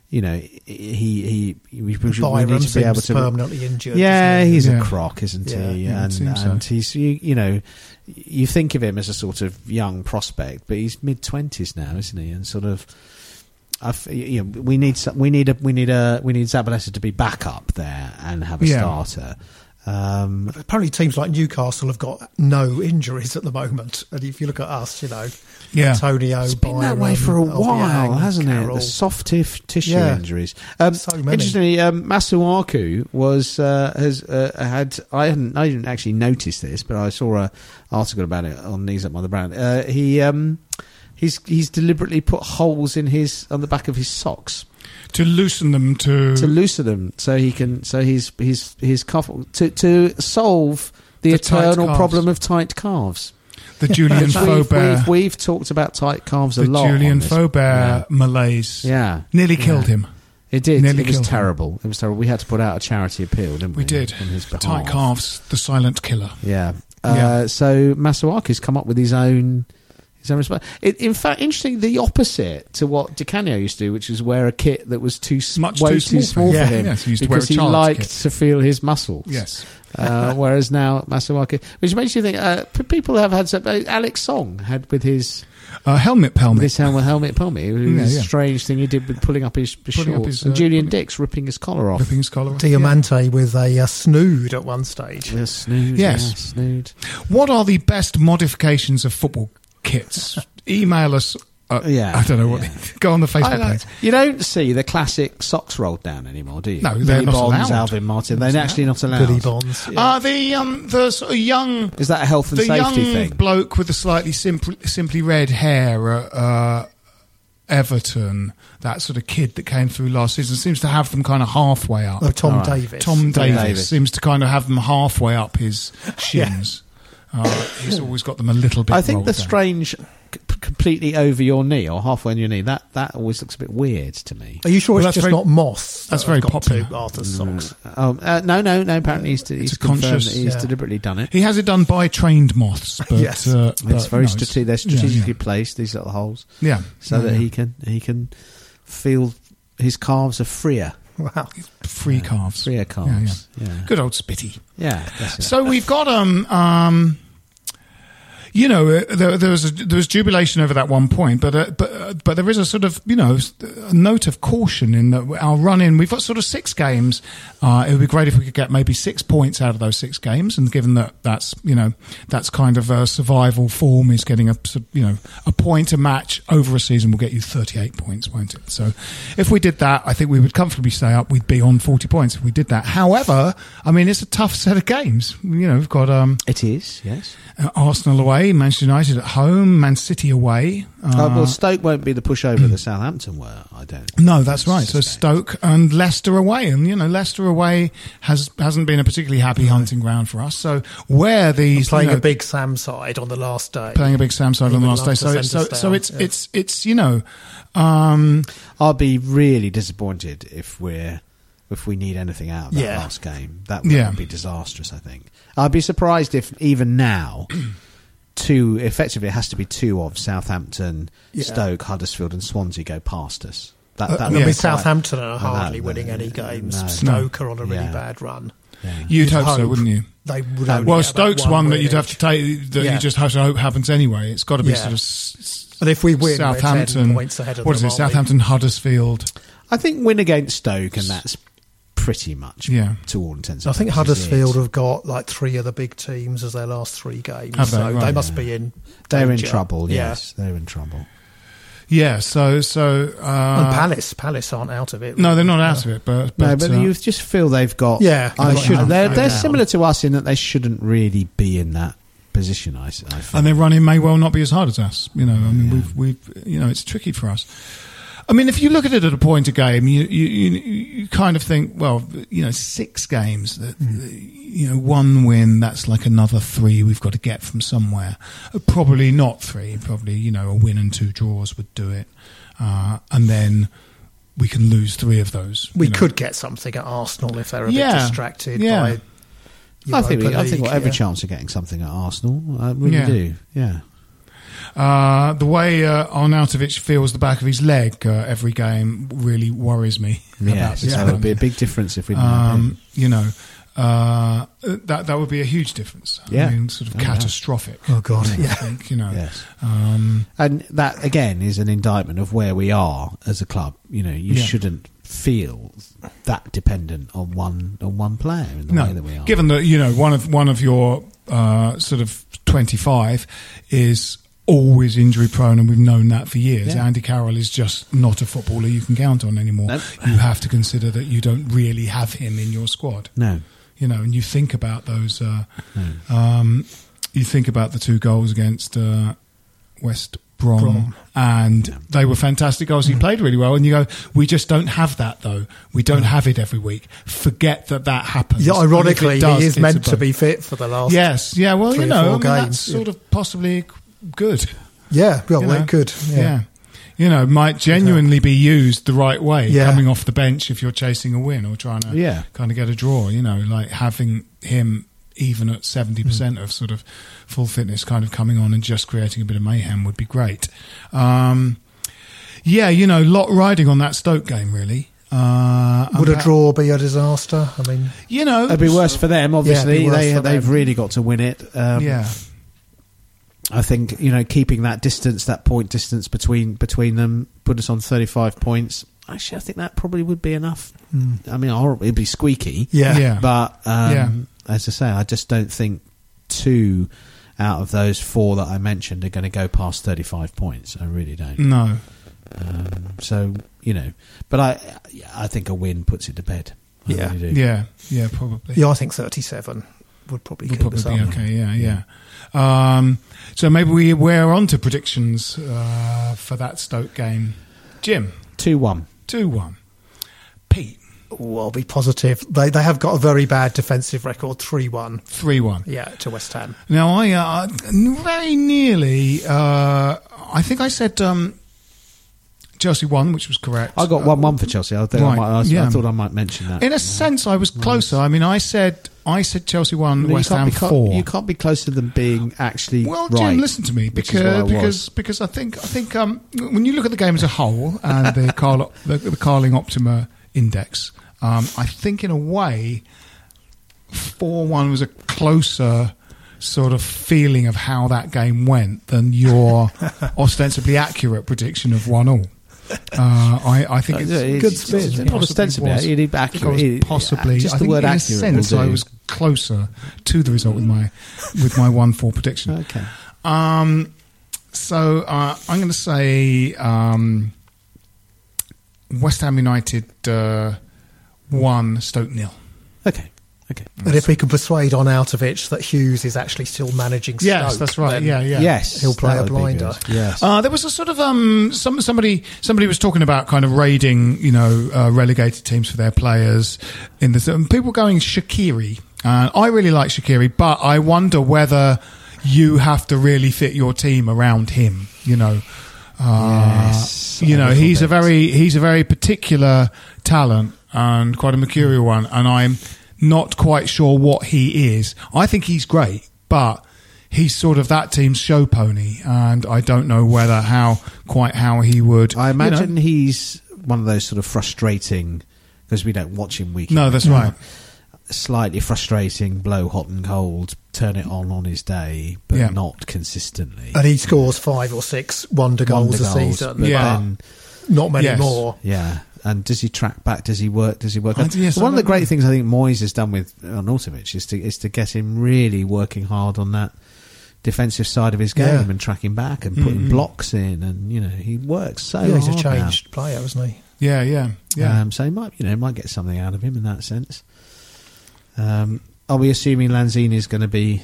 You know, he he we, we, need to be able to permanently injured. Yeah, he? he's Yeah. a crock, isn't Yeah. he? Yeah, it and so. he's you, you know, you think of him as a sort of young prospect, but he's mid twenties now, isn't he? And sort of, I f- you know, we need we need a we need a we need Zabaleta to be back up there and have a starter. Um, Apparently, teams like Newcastle have got no injuries at the moment. And if you look at us, you know, Yeah. Antonio, it's been that way for a Obiang, while, hasn't Carroll. it? The soft tif- tissue Yeah. injuries. Um, So many. Interestingly, um, Masuaku was uh, has uh, had. I hadn't. I didn't actually notice this, but I saw a article about it on Knees Up Mother Brown. Uh, he um, he's he's deliberately put holes in his on the back of his socks to loosen them to, to loosen them so he can so he's his his cuff to to solve the, The eternal problem of tight calves. The Julian we've, we've, we've talked about tight calves a the lot. Julian Faubert malaise. Yeah. nearly Yeah. killed him. It did. Nearly it was killed him. terrible. It was terrible. We had to put out a charity appeal, didn't we? We did. On his behalf. Tight calves, the silent killer. Yeah. Uh, Yeah. So Masuaku's come up with his own. His own response. It, in fact, interesting. The opposite to what Di Canio used to do, which was wear a kit that was too Much way too too small small for for him. him, Yes, he used to wear because he liked kit. to feel his muscles. Yes. Uh, whereas now Masuaku, which makes you think, uh, people have had some. Uh, Alex Song had with his Uh, helmet pelmet. this helmet helmet Pommy. It was Yeah, a yeah. strange thing he did with pulling up his, his Pulling up shorts, his, and uh, Julian Dicks ripping his collar off. ripping his collar off. Diamanti with a uh, snood at one stage. Yeah, snood. Yes. yeah, snood. What are the best modifications of football kits? Email us. Uh, Yeah, I don't know what. yeah. Go on the Facebook know. page. You don't see the classic socks rolled down anymore, do you? No, they're Billy not Bonds, allowed. Alvin Martin. They're Not actually not allowed. Goody Bonds. yeah. Uh, the um, the sort of young, Is that a health and the safety young thing? bloke with the slightly simply simply red hair at uh, Everton, that sort of kid that came through last season, seems to have them kind of halfway up. oh, Tom All right. Davies. Tom Davies, Davies. seems to kind of have them halfway up his shins. Uh, he's always got them a little bit. I think the down. strange c- completely over your knee or halfway on your knee, that that always looks a bit weird to me. Are you sure Well, it's just very- not moths? that's that very popular. To Arthur's socks. Um, uh, no, no, no. Apparently, he's, he's a confirmed conscious- that he's yeah. deliberately done it. He has it done by trained moths, but Yes. uh, It's but very no, strate- they're strategically yeah. placed these little holes, Yeah, so yeah, that yeah. he can he can feel his calves are freer, Wow. free calves, freer calves. yeah. Yeah, Good old Spitty. yeah. So we've got um um. You know, uh, there, there was a, there was jubilation over that one point, but uh, but uh, but there is a sort of you know a note of caution in that our run in. We've got sort of six games. Uh, it would be great if we could get maybe six points out of those six games, and given that that's you know that's kind of a survival form is getting a you know a point a match over a season will get you thirty eight points, won't it? So if we did that, I think we would comfortably stay up. We'd be on forty points if we did that. However, I mean it's a tough set of games. You know, we've got um. it is. Yes. Uh, Arsenal away, Manchester United at home, Man City away. Uh, Uh, well, Stoke won't be the pushover that Southampton were. I don't. no, that's right. So. Stoke and Leicester away, and you know Leicester away has hasn't been a particularly happy hunting ground for us. So where these Playing you know, a big Sam side on the last day. playing a big Sam side on the last day, so it's, so so it's yeah. it's it's you know um, I'll be really disappointed if we're if we need anything out of that Yeah. last game. That would Yeah. be disastrous. I think. I'd be surprised if even now. Two effectively, it has to be two of Southampton, Yeah. Stoke, Huddersfield, and Swansea go past us. That, Uh, that I mean, Yeah. be Southampton are hardly that- winning any games. No. Stoke are on a really Yeah. bad run. yeah. you'd, You'd hope, so, wouldn't you? They would only Well, Stoke's one, that you'd have to take that Yeah. you just have to hope happens anyway. It's got to be Yeah. sort of s- s- And if we win, we're Southampton. 10 points ahead of what is them, it? aren't we? Southampton, Huddersfield. I think win against Stoke, and that's pretty much Yeah. to all intents. I think Huddersfield it. have got like three of the big teams as their last three games. Have they? so Right. they must be in. They're in danger. trouble. Yeah. Yes, they're in trouble. Yeah. So so. Uh, And Palace, Palace aren't out of it. No, they're not out of it, but, but no, but uh, you just feel they've got. Yeah, I they should. shouldn't They're, they're similar to us in that they shouldn't really be in that position. I, I think. and their running may well not be as hard as us. You know, I mean, we've we've you know, it's tricky for us. I mean, if you look at it at a point a game, you you you, you kind of think, well, you know, six games, that you know, one win, that's like another three we've got to get from somewhere. Uh, Probably not three. Probably you know, a win and two draws would do it, uh, and then we can lose three of those. We you know. could get something at Arsenal if they're a Yeah. bit distracted Yeah. by. I think we, I think we've got every yeah. chance of getting something at Arsenal. I really Yeah. do. Yeah. Uh, the way uh, Arnautovic feels the back of his leg uh, every game really worries me. about Yes, this that would be a big difference if we didn't have him. um, you know, uh, that that would be a huge difference. Yeah. I mean, sort of Oh, yeah. catastrophic. Oh, God, I yeah. think, you know. Yes. Um, And that again is an indictment of where we are as a club. You know, you Yeah. shouldn't feel that dependent on one on one player in the way that we are. given that you know one of one of your uh, sort of twenty five is always injury prone, and we've known that for years. Yeah. Andy Carroll is just not a footballer you can count on anymore. Nope. You have to consider that you don't really have him in your squad. no, you know, and you think about those. Uh, um, you think about the two goals against uh, West Brom, Brom. and they were fantastic goals. He played really well, and you go, we just don't have that though. We don't have it every week. Forget that that happens. Yeah, And if it ironically, does, he is meant to be fit for the last. Yes, yeah. Well, you know, I mean, that's sort of possibly good. Yeah, well, you they know? could. yeah. Yeah. You know, might genuinely be used the right way, Yeah. coming off the bench if you're chasing a win or trying to Yeah. kind of get a draw. You know, like having him even at seventy Hmm. percent of sort of full fitness, kind of coming on and just creating a bit of mayhem would be great. Um, yeah, you know, lot riding on that Stoke game really. Uh, Would a that- draw be a disaster? I mean, You know, it'd be worse for them. Obviously, worse they for they've them. really got to win it. Um, yeah, I think you know keeping that distance, that point distance between between them, put us on thirty five points. Actually, I think that probably would be enough. I mean, hor- it'd be squeaky. Yeah. yeah. But um, Yeah. as I say, I just don't think two out of those four that I mentioned are going to go past 35 points. I really don't. no. Um, so, you know, but I I think a win puts it to bed. I Yeah. really do. Yeah, yeah, probably. Yeah, I think 37 would probably We'll keep probably us be up. okay. Yeah, yeah. Um, so maybe we we're on to predictions uh, for that Stoke game. Jim, 2 1. two one. Pete, Oh, I'll be positive. They they have got a very bad defensive record, 3 1. three one. Yeah, to West Ham. Now I uh, very nearly uh, I think I said um, Chelsea won, which was correct. I got one one for Chelsea. I, think I, might, I, yeah. I thought I might mention that. In a sense, I was closer. I mean, I said I said Chelsea won, You West Ham be four. You can't be closer than being actually Well, right. Jim, listen to me which is what I because because because I think I think um, when you look at the game as a whole and the Carl the, the Carling Optima Index, um, I think in a way, four one was a closer sort of feeling of how that game went than your ostensibly accurate prediction of one all. Uh, I, I think Uh, it's it's- good spin. it's It Not ostensibly, was. it- it- I think I accurate. was It- possibly. just I the think word in accurate sense, I was closer to the result with my with my one four prediction. Okay. Um, so uh, I'm going to say um, West Ham United uh, one, Stoke nil. Okay. Okay. And if we can persuade Arnautovic that Hughes is actually still managing Stoke, Yes, that's right. Yeah, yeah. Yes, He'll play a blinder. Yes. Uh, there was a sort of um, some somebody somebody was talking about kind of raiding, you know, uh, relegated teams for their players in the and people going Shaqiri. Uh, I really like Shaqiri, but I wonder whether you have to really fit your team around him. You know, uh, Yes, you know, little he's a very he's a very particular talent and quite a mercurial one, and I'm not quite sure what he is. I think he's great, but he's sort of that team's show pony, and I don't know whether how quite how he would. I you know. imagine he's one of those sort of frustrating because we don't watch him week. No, that's right. Slightly frustrating, blow hot and cold, turn it on on his day, but Yeah. not consistently. and he scores five or six wonder goals Wonder a goals, season. but Yeah. then- Not many Yes. more. yeah. And does he track back? Does he work? Does he work? I- yes, One of the great know. things I think Moyes has done with Arnautovic is to is to get him really working hard on that defensive side of his game Yeah. and tracking back and putting blocks in, and you know he works so yeah, he's a hard now. changed player, isn't he? Yeah, yeah, yeah. Um, so he might, you know, might get something out of him in that sense. Um, are we assuming Lanzini is going to be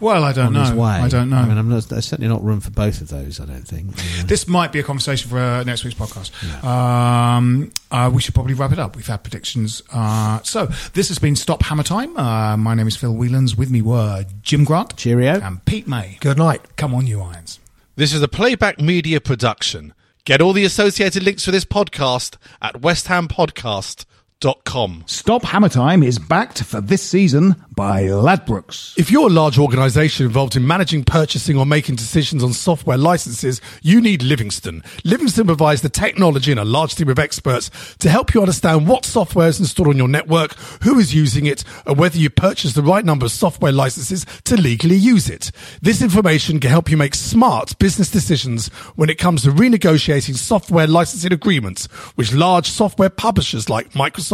well, I don't on know. his way? I don't know. I mean, I'm not, there's certainly not room for both of those. I don't think. This might be a conversation for uh, next week's podcast. Um, uh, we should probably wrap it up. We've had predictions. Uh, so this has been Stop Hammer Time. Uh, my name is Phil Whelans. With me were Jim Grant, Cheerio. and Pete May. Good night. Come on, you irons. This is a playback media production. Get all the associated links for this podcast at westhampodcast.com. Stop Hammer Time is backed for this season by Ladbrokes. If you're a large organization involved in managing, purchasing, or making decisions on software licenses, you need Livingston. Livingston provides the technology and a large team of experts to help you understand what software is installed on your network, who is using it, and whether you purchase the right number of software licenses to legally use it. This information can help you make smart business decisions when it comes to renegotiating software licensing agreements with large software publishers like Microsoft,